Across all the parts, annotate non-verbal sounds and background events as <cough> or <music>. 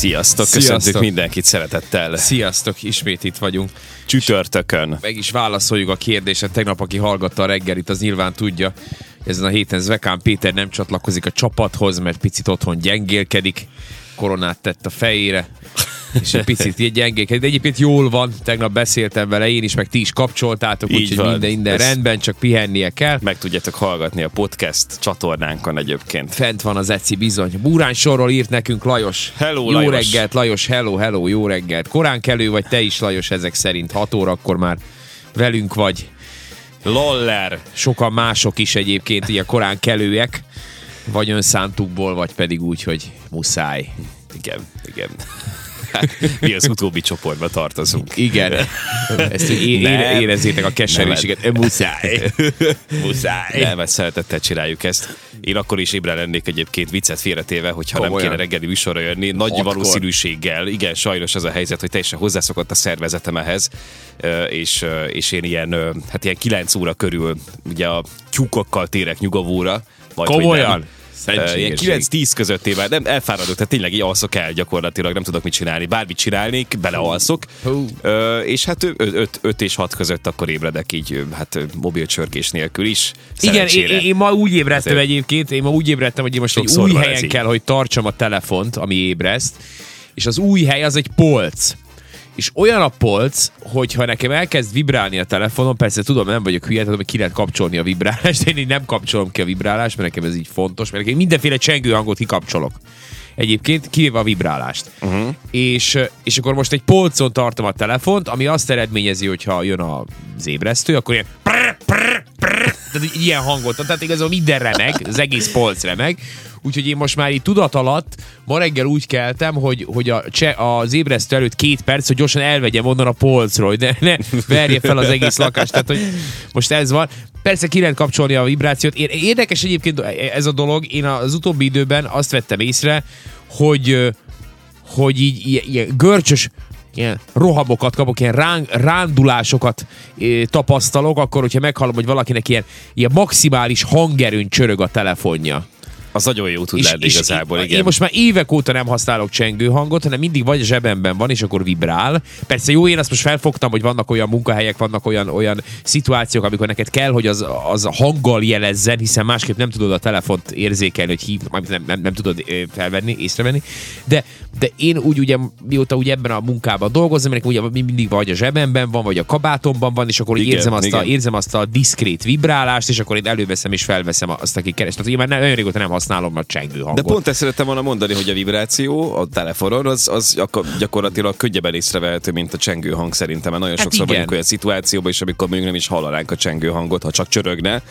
Sziasztok, Sziasztok. köszöntök mindenkit szeretettel. Sziasztok, ismét itt vagyunk. Csütörtökön. Meg is válaszoljuk a kérdéset. Tegnap, aki hallgatta a reggelit, az nyilván tudja. Ezen a héten Zvekán Péter nem csatlakozik a csapathoz, mert picit otthon gyengélkedik. Koronát tett a fejére. És egy picit gyengélkedik. De egyébként jól van. Tegnap beszéltem vele én is, meg ti is kapcsoltátok, Így úgyhogy van. minden, minden rendben, csak pihennie kell. Meg tudjátok hallgatni a podcast csatornánkon egyébként. Fent van az Eci bizony. Búrán sorról írt nekünk Lajos. Hello, jó Lajos. reggelt, Lajos, hello, hello, jó reggelt. Korán kelő vagy te is, Lajos, ezek szerint 6 órakor már velünk vagy. Loller. Sokan mások is egyébként ilyen korán kelőek, vagy önszántukból, vagy pedig úgy, hogy muszáj. Igen, igen. Hát, mi az utóbbi csoportba tartozunk. Igen. Ezt hogy é- Nem. ére- érezzétek a keserűséget. Muszáj. <laughs> Muszáj. Nem, mert szeretettel csináljuk ezt. Én akkor is ébren lennék egyébként viccet félretéve, hogyha nem Komolyan? kéne reggeli műsorra jönni. Nagy Hatkor? valószínűséggel, igen, sajnos az a helyzet, hogy teljesen hozzászokott a szervezetem ehhez, és, és én ilyen, hát ilyen 9 óra körül ugye a tyúkokkal térek nyugovóra. Hogy Komolyan? nem. Ilyen Szentségesség. 9-10 közöttével nem elfáradok, tehát tényleg így alszok el gyakorlatilag, nem tudok mit csinálni. Bármit csinálnék, belealszok. Ö, és hát 5 és 6 között akkor ébredek így, hát mobil csörgés nélkül is. Igen, én, én, én ma úgy ébredtem Ezért- egyébként, én ma úgy ébredtem, hogy én most egy új helyen így. kell, hogy tartsam a telefont, ami ébreszt, és az új hely az egy polc. És olyan a polc, hogyha nekem elkezd vibrálni a telefonom, persze tudom, nem vagyok hülye, tudom, hogy ki lehet kapcsolni a vibrálást, én így nem kapcsolom ki a vibrálást, mert nekem ez így fontos, mert nekem mindenféle csengő hangot kikapcsolok. Egyébként kivéve a vibrálást. Uh-huh. És, és akkor most egy polcon tartom a telefont, ami azt eredményezi, hogyha jön az ébresztő, akkor ilyen tehát ilyen hangot, ad. tehát igazából minden remeg, az egész polc remeg. Úgyhogy én most már így tudat alatt ma reggel úgy keltem, hogy, hogy a cse, az ébresztő előtt két perc, hogy gyorsan elvegyem onnan a polcról, hogy ne, ne verje fel az egész lakást. Tehát, hogy most ez van. Persze ki lehet kapcsolni a vibrációt. Ér- Érdekes egyébként ez a dolog. Én az utóbbi időben azt vettem észre, hogy hogy így ilyen, ilyen görcsös ilyen rohamokat kapok, ilyen rán, rándulásokat é, tapasztalok, akkor, hogyha meghallom, hogy valakinek ilyen, ilyen maximális hangerőn csörög a telefonja. Az nagyon jó tud lenni igazából, én, igen. én most már évek óta nem használok csengő hangot, hanem mindig vagy a zsebemben van, és akkor vibrál. Persze jó, én azt most felfogtam, hogy vannak olyan munkahelyek, vannak olyan, olyan szituációk, amikor neked kell, hogy az, az hanggal jelezzen, hiszen másképp nem tudod a telefont érzékelni, hogy hív, mármint nem, nem, nem tudod felvenni, észrevenni. De, de én úgy ugye, mióta úgy ebben a munkában dolgozom, nekem ugye mindig vagy a zsebemben van, vagy a kabátomban van, és akkor Igen, érzem, azt a, igen. érzem azt a diszkrét vibrálást, és akkor én előveszem és felveszem azt, aki keres. Tehát én már nagyon régóta nem használom a csengő hangot. De pont ezt szerettem volna mondani, hogy a vibráció a telefonon az, az gyakor- gyakorlatilag könnyebben észrevehető, mint a csengő hang szerintem. Mert nagyon Hát sokszor igen. vagyunk olyan szituációban, és amikor mondjuk nem is hallanánk a csengő hangot, ha csak csörögne.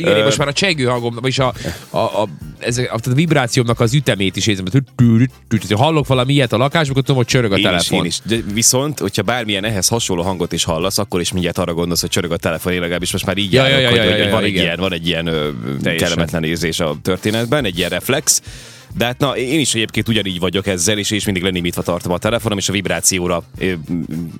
Igen, én most már a csengő hangom, vagyis a, a, a, ezek, a, a vibrációmnak az ütemét is érzem. hogy Ha hallok valami ilyet a lakásban, akkor tudom, hogy csörög a Én is, telefon. én is. De viszont, hogyha bármilyen ehhez hasonló hangot is hallasz, akkor is mindjárt arra gondolsz, hogy csörög a telefon, én legalábbis most már így Ja, járok, ja, ja, hogy, ja, hogy ja, van, ja, egy igen. ilyen, van egy ilyen ö, kellemetlen érzés a történetben, egy ilyen reflex. De hát na, én is egyébként ugyanígy vagyok ezzel, és, és mindig lenémítva tartom a telefonom, és a vibrációra ö,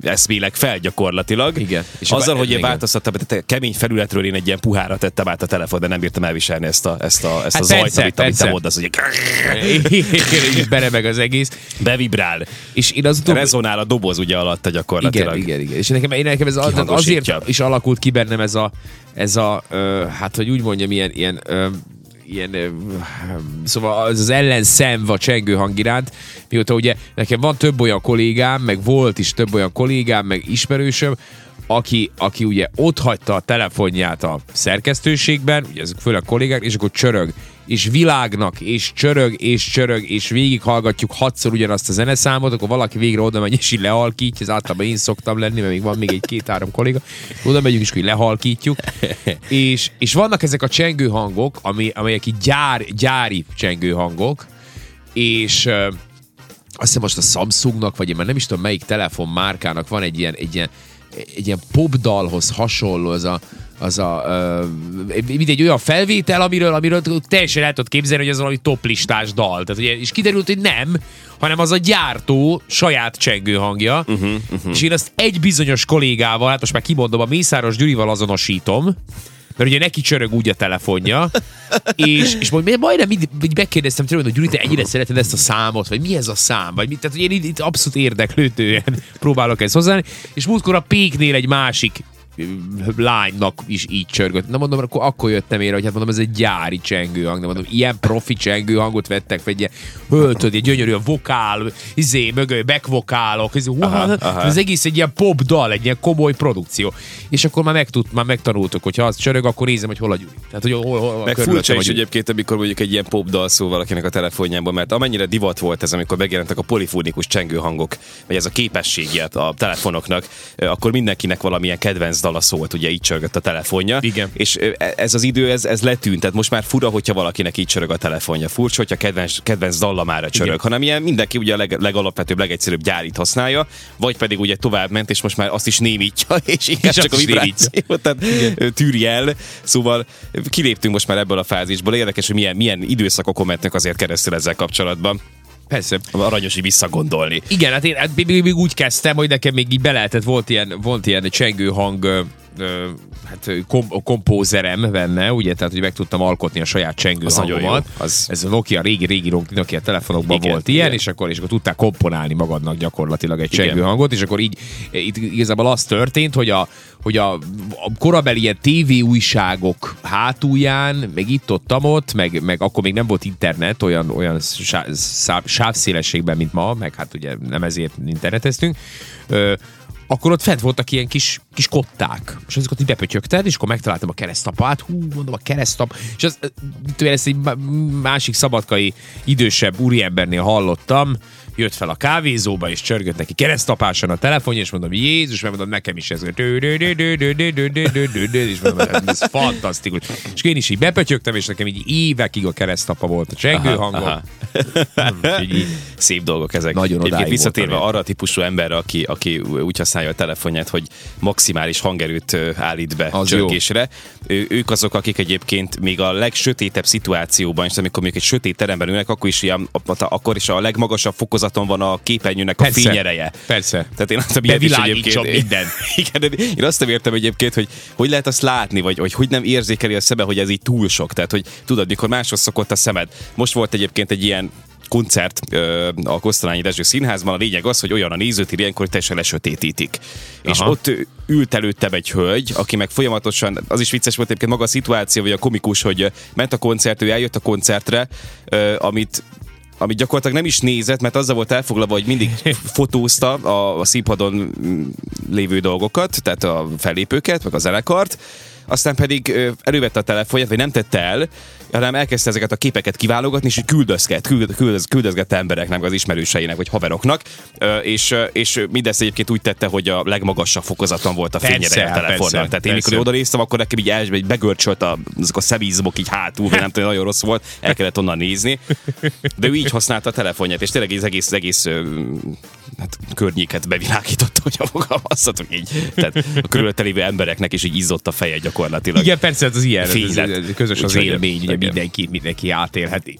eszmélek fel gyakorlatilag. Igen. És Azzal, hogy én változtattam, tehát kemény felületről én egy ilyen puhára tettem át a telefon, de nem bírtam elviselni ezt a, ezt a, ezt Hát a zajt, persze, amit, amit te persze. mondasz, hogy beremeg az egész. bevibrál. És én az utóbbi... Rezonál a doboz ugye alatta gyakorlatilag. Igen, igen, igen. És nekem, én nekem ez az, azért is alakult ki bennem ez a, ez a ö, hát hogy úgy mondjam, ilyen, ilyen ö, ilyen, szóval az az ellenszem a csengő hang iránt, mióta ugye nekem van több olyan kollégám, meg volt is több olyan kollégám, meg ismerősöm, aki, aki ugye ott hagyta a telefonját a szerkesztőségben, ugye ezek főleg kollégák, és akkor csörög, és világnak, és csörög, és csörög, és végighallgatjuk hatszor ugyanazt a zeneszámot, akkor valaki végre oda megy, és így lehalkítja, ez általában én szoktam lenni, mert még van még egy két-három kolléga, oda megyünk, és így lehalkítjuk, és, és vannak ezek a csengő hangok, ami, amelyek így gyár, gyári csengő hangok, és azt hiszem most a Samsungnak, vagy én már nem is tudom melyik telefonmárkának van egy ilyen, egy ilyen, egy ilyen popdalhoz hasonló, az a, az a, uh, mindegy olyan felvétel, amiről, amiről teljesen el tudod képzelni, hogy ez valami toplistás dal. Tehát, ugye, és kiderült, hogy nem, hanem az a gyártó saját csengő hangja, uh-huh, uh-huh. és én azt egy bizonyos kollégával, hát most már kimondom, a Mészáros Gyurival azonosítom, mert ugye neki csörög úgy a telefonja, és, és majd majdnem mindig így megkérdeztem tőle, hogy Gyuri, te ennyire szereted ezt a számot, vagy mi ez a szám, vagy mit, tehát hogy én itt, itt abszolút érdeklődően próbálok ezt hozzá, és múltkor a Péknél egy másik lánynak is így csörgött. Na mondom, akkor, akkor jöttem ére, hogy hát mondom, ez egy gyári csengőhang, nem mondom, ilyen profi csengőhangot vettek fel, egy ilyen höltöd, egy gyönyörű a vokál, izé, mögő, back vokálok, izé, aha, aha. ez egész egy ilyen pop dal, egy ilyen komoly produkció. És akkor már, megtud, már megtanultuk, hogy ha az csörög, akkor nézem, hogy hol a gyúri. Tehát, hogy hol, hol, Meg furcsa is egyébként, amikor mondjuk egy ilyen pop dal szól valakinek a telefonjában, mert amennyire divat volt ez, amikor megjelentek a polifónikus csengőhangok, vagy ez a képességje a telefonoknak, akkor mindenkinek valamilyen kedvenc dala szólt, ugye így csörgött a telefonja. Igen. És ez az idő, ez, ez letűnt. Tehát most már fura, hogyha valakinek így csörög a telefonja. Furcsa, hogyha kedvenc, kedvenc dallamára csörög, Igen. hanem ilyen mindenki ugye a leg, legalapvetőbb, legegyszerűbb gyárit használja, vagy pedig ugye tovább ment, és most már azt is némítja, <laughs> és inkább csak a vibrációt, tehát tűri el. Szóval kiléptünk most már ebből a fázisból. Érdekes, hogy milyen, milyen időszakokon mentnek azért keresztül ezzel kapcsolatban. Persze. Aranyosi visszagondolni. Igen, hát én hát még, úgy kezdtem, hogy nekem még így be lehetett, volt ilyen, volt ilyen csengő hang hát kom, kompózerem benne, ugye, tehát hogy meg tudtam alkotni a saját csengő az hangomat. Az... Ez a Nokia, régi, régi Nokia telefonokban igen, volt ilyen, igen. és akkor, és akkor tudták komponálni magadnak gyakorlatilag egy csengő hangot, és akkor így itt igazából az történt, hogy a, hogy a, a korabeli ilyen TV újságok hátulján, meg itt ott, ott meg, meg akkor még nem volt internet olyan, olyan sávszélességben, mint ma, meg hát ugye nem ezért interneteztünk, akkor ott fent voltak ilyen kis, kis kották, és azokat így bepötyögted, és akkor megtaláltam a keresztapát, hú, mondom, a keresztap, és az, ezt egy másik szabadkai idősebb úriembernél hallottam, jött fel a kávézóba, és csörgött neki keresztapáson a telefonja, és mondom, Jézus, meg mondom, nekem is ez, és mondom, ez fantasztikus. És én is így bepötyögtem, és nekem így évekig a keresztapa volt a csengő hangom. Szép dolgok ezek. Nagyon Egyébként visszatérve arra a típusú emberre, aki, aki úgy használja a telefonját, hogy maximális hangerőt állít be az csörgésre. Ő, ők azok, akik egyébként még a legsötétebb szituációban, és amikor még egy sötét teremben ülnek, akkor is, ilyen, akkor is a legmagasabb fokozaton van a képernyőnek persze, a fényereje. Persze. Tehát én azt a egyébként, minden. <laughs> Igen, én azt nem értem egyébként, hogy hogy lehet azt látni, vagy hogy, hogy nem érzékeli a szeme, hogy ez így túl sok. Tehát, hogy tudod, mikor máshoz szokott a szemed. Most volt egyébként egy ilyen koncert a Kosztolányi Dezső Színházban. A lényeg az, hogy olyan a nézőtér ilyenkor, hogy teljesen lesötétítik. Aha. És ott ült előttem egy hölgy, aki meg folyamatosan, az is vicces volt egyébként maga a szituáció, vagy a komikus, hogy ment a koncert, ő eljött a koncertre, amit amit gyakorlatilag nem is nézett, mert azzal volt elfoglalva, hogy mindig <laughs> fotózta a, a színpadon lévő dolgokat, tehát a fellépőket, meg a zenekart, aztán pedig elővette a telefonját, vagy nem tette el, hanem elkezdte ezeket a képeket kiválogatni, és küldözget, küldöz, küldözgette embereknek, az ismerőseinek, vagy haveroknak, és, és mindezt egyébként úgy tette, hogy a legmagasabb fokozaton volt a fényere a telefonnal. Tehát én mikor oda néztem, akkor nekem így, el, így begörcsölt a, azok a szemizmok így hátul, vagy nem tudom, nagyon rossz volt, el kellett onnan nézni. De ő így használta a telefonját, és tényleg az egész, az egész hát, környéket bevilágította, hogy a fogalmazhatok így. Tehát a körülötte lévő embereknek is így izzott a feje gyakorlatilag. Igen, persze, ez az ilyen, ez, ez közös az élmény, ugye mindenki, mindenki átélheti.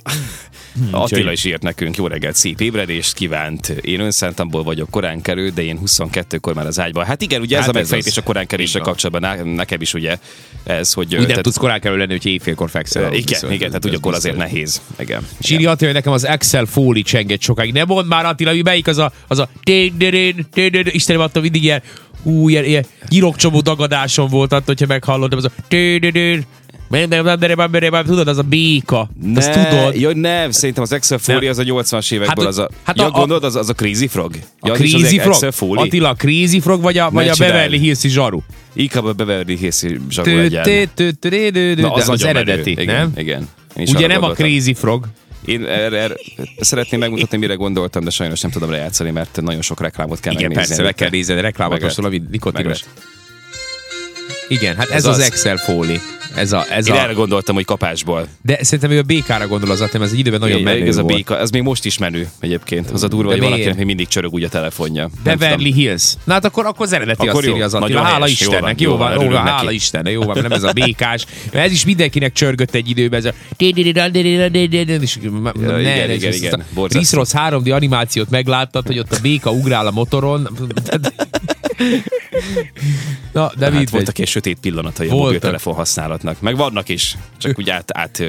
Attila is írt nekünk, jó reggelt, szép ébredést kívánt. Én önszántamból vagyok korán kerül, de én 22-kor már az ágyban. Hát igen, ugye hát ez a megfejtés a korán keréssel kapcsolatban nekem is ugye ez, hogy... Úgy nem tudsz korán kerül lenni, hogy éjfélkor fekszel. Igen, viszont, igen, tehát ugye akkor azért nehéz. Igen. Síri Attila, nekem az Excel Foley csengett sokáig. Nem mond már Attila, hogy melyik az a, az a Istenem, attól mindig ilyen, ú, ilyen, ilyen gyirokcsomó dagadásom volt attól, hogyha meghallottam, az a Tudod, az a béka. Ne, Azt tudod? Jó, nem, szerintem az Excel Foley az a 80-as évekből hát, az a... Hát ja, a, gondolod, az, az a Crazy Frog? A ja, Crazy Frog? Attila, a Crazy Frog vagy a, vagy a Beverly Hills zsaru? Inkább a Beverly Hills zsaru legyen. Na, az, az eredeti, nem? Igen. Ugye nem a Crazy Frog? Én erre, erre szeretném megmutatni, mire gondoltam, de sajnos nem tudom lejátszani, mert nagyon sok reklámot kell Igen, megnézni. persze, le kell nézni, reklámot most a nikotinos. Igen, hát ez, ez az, az Excel Foley. Ez a, ez Én a... erre gondoltam, hogy kapásból. De szerintem ő a békára gondol az atem, ez egy időben nagyon menő ez a béka, ez még most is menő egyébként. Az a durva, hogy valakinek még mindig csörög úgy a telefonja. Beverly Hills. Na hát akkor, akkor az eredeti akkor azt írja az Attila. Hála Istennek, jó van, jó van, hála Istennek, jó van, nem ez a békás. Mert ez is mindenkinek csörgött egy időben, ez a igen, igen, igen. Az 3D animációt megláttad, hogy ott a béka ugrál a motoron. <laughs> Na, de hát voltak ilyen sötét pillanatai a Voltak. mobiltelefon használatnak. Meg vannak is, csak úgy át, át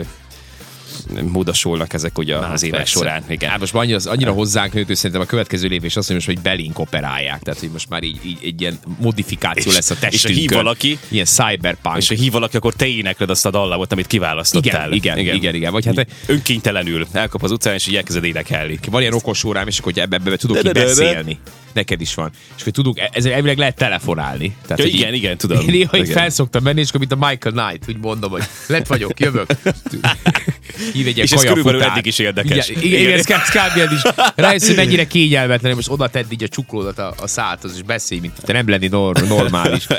módosulnak ezek ugye az évek persze. során. Igen. Hát most már annyira, annyira hozzánk nőtt, hogy szerintem a következő lépés az, hogy most hogy belink operálják. Tehát, hogy most már így, így egy ilyen modifikáció És- lesz a és testünkön. hív valaki- Ilyen cyberpunk. És ha hív valaki, akkor te énekled azt a dallamot, amit kiválasztottál. Igen, igen, igen, igen. Vagy hát Önkénytelenül elkap az utcán, és így elkezded énekelni. van ilyen okos órám, és akkor hogy ebbe, ebbe tudok de. beszélni. Neked is van. És hogy tudunk, ez elvileg lehet telefonálni. Tehát, Ja, igen, így- igen, tudom. Én <laughs> néha így Igen. felszoktam menni, és akkor mint a Michael Knight, úgy mondom, hogy lett vagyok, jövök. <laughs> Hív egy És ez körülbelül kajafutár. eddig is érdekes. Igen, igen, igen, ez, kb. is. Rájössz, hogy mennyire kényelmetlen, most oda tedd így a csuklódat a, a szádhoz, és beszélj, mint te nem lenni nor- normális. <laughs>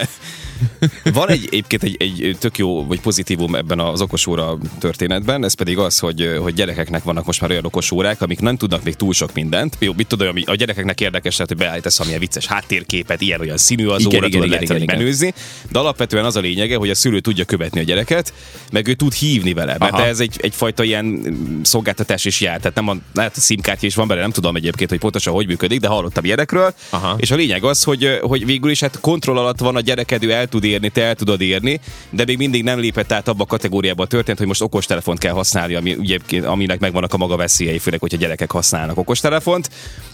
Van egy, egyébként egy, egy tök jó, vagy pozitívum ebben az okosóra történetben, ez pedig az, hogy, hogy gyerekeknek vannak most már olyan okosórák, amik nem tudnak még túl sok mindent. Jó, mit tudom, ami a gyerekeknek érdekes, tehát, hogy beállítasz valamilyen vicces háttérképet, ilyen olyan színű az Igen, óra, igen, tudod, igen, igen, igen. menőzni, de alapvetően az a lényege, hogy a szülő tudja követni a gyereket, meg ő tud hívni vele, mert Aha. ez egy, egyfajta ilyen szolgáltatás is jár, tehát nem a, lehet a is van bele, nem tudom egyébként, hogy pontosan hogy működik, de hallottam ilyenekről, Aha. és a lényeg az, hogy, hogy végül is hát kontroll alatt van a gyereked, ő el tud érni, te el tudod érni, de még mindig nem lépett át abba a kategóriába a történt, hogy most okostelefont kell használni, ami, ugye, aminek megvannak a maga veszélyei, főleg, hogyha gyerekek használnak okostelefont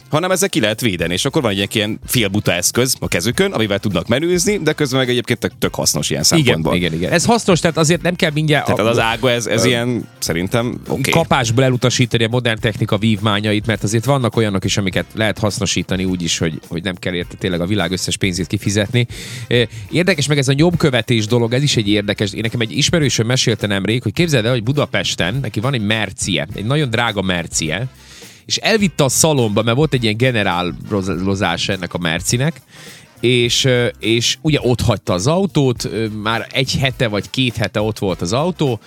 hanem ezzel ki lehet védeni, és akkor van egy ilyen félbuta eszköz a kezükön, amivel tudnak menőzni, de közben meg egyébként tök, tök hasznos ilyen Igen, szempontból. igen, igen. Ez hasznos, tehát azért nem kell mindjárt Tehát az ága, ez, ez ilyen szerintem. Okay. kapásból elutasítani a modern technika vívmányait, mert azért vannak olyanok is, amiket lehet hasznosítani úgy is, hogy, hogy nem kell érte tényleg a világ összes pénzét kifizetni. Érdekes meg ez a nyomkövetés dolog, ez is egy érdekes. Én nekem egy ismerősöm mesélte nemrég, hogy képzeld el, hogy Budapesten neki van egy mercie, egy nagyon drága mercie, és elvitte a szalomba, mert volt egy ilyen generálozás ennek a mercinek, és, és ugye ott hagyta az autót, már egy hete vagy két hete ott volt az autó,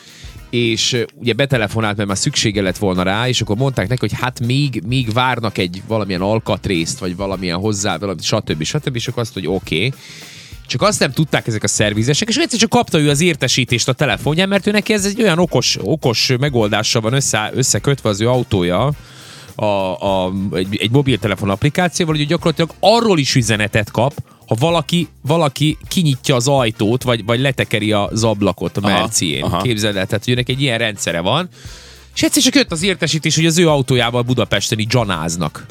és ugye betelefonált, mert már szüksége lett volna rá, és akkor mondták neki, hogy hát még, még várnak egy valamilyen alkatrészt, vagy valamilyen hozzá, valami, stb. stb. És akkor azt, hogy oké. Okay. Csak azt nem tudták ezek a szervizesek, és egyszer csak kapta ő az értesítést a telefonján, mert ő neki ez egy olyan okos, okos megoldással van össze, összekötve az ő autója, a, a, egy, egy mobiltelefon applikációval, hogy gyakorlatilag arról is üzenetet kap, ha valaki, valaki kinyitja az ajtót, vagy, vagy letekeri az ablakot a mercién. Képzeld el, tehát hogy őnek egy ilyen rendszere van. És egyszer csak jött az értesítés, hogy az ő autójával Budapesten így.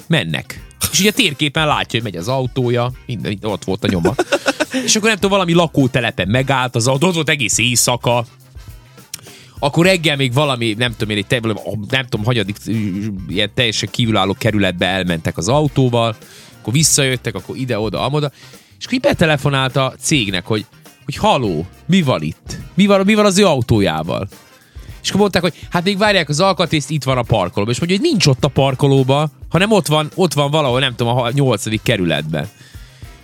Mennek. És ugye a térképen látja, hogy megy az autója, minden, ott volt a nyoma. <laughs> És akkor nem tudom, valami lakótelepen megállt az autó, ott volt egész éjszaka, akkor reggel még valami, nem tudom én, egy te, nem tudom, hanyadik ilyen teljesen kívülálló kerületbe elmentek az autóval, akkor visszajöttek, akkor ide-oda, amoda, és akkor betelefonált a cégnek, hogy, hogy haló, mi van itt? Mi van, mi van az ő autójával? És akkor mondták, hogy hát még várják az alkatrészt, itt van a parkolóban. És mondja, hogy nincs ott a parkolóban, hanem ott van, ott van valahol, nem tudom, a nyolcadik kerületben.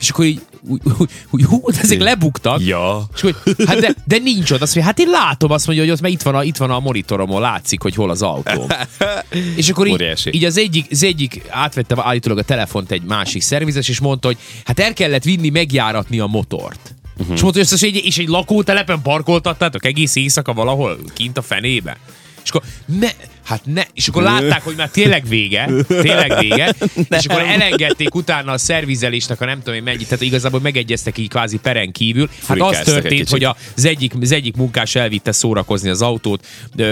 És akkor így, úgy, úgy, úgy hú, ezek lebuktak. Ja. És hogy, hát de, de nincs ott. Azt mondja, hát én látom, azt mondja, hogy ott mert itt van a, itt van a monitoromon, látszik, hogy hol az autó. <laughs> És akkor így, így az, egyik, az egyik átvette állítólag a telefont egy másik szervizes, és mondta, hogy hát el kellett vinni megjáratni a motort. Uh-huh. És mondta, hogy ezt egy, és egy lakótelepen parkoltattátok egész éjszaka valahol kint a fenébe. És akkor ne, hát ne, és akkor látták, hogy már tényleg vége, tényleg vége, és akkor elengedték utána a szervizelésnek a nem tudom én mennyit, tehát igazából megegyeztek így kvázi peren kívül. Hát az történt, hogy az egyik, az egyik munkás elvitte szórakozni az autót,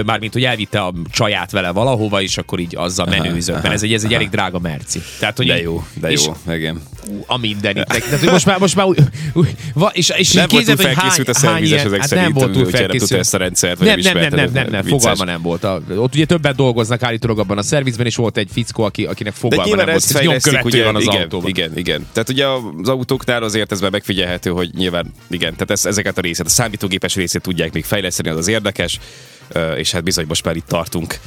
mármint, hogy elvitte a csaját vele valahova, és akkor így azzal menőzött, mert ez egy, ez egy elég drága merci. Tehát, hogy De jó, de jó, igen. A mindenit. Tehát, most már, most már úgy, úgy, és, és Nem volt túl felkészült a hány- szervizes ezek hát szerint, nem volt túl úgyhogy nem felkészült. ezt a rendszert, nem, nem nem, nem, nem, nem, fogalma nem volt. A, ott ugye többet dolgoznak állítólag abban a szervizben, és volt egy fickó, aki, akinek fogalma nem volt. Ez nyomkövető ugye, van az igen, autóban. igen, igen. Tehát ugye az autóknál azért ez már megfigyelhető, hogy nyilván, igen, tehát ez, ezeket a részét, a számítógépes részét tudják még fejleszteni, az az érdekes, és hát bizony most már itt tartunk.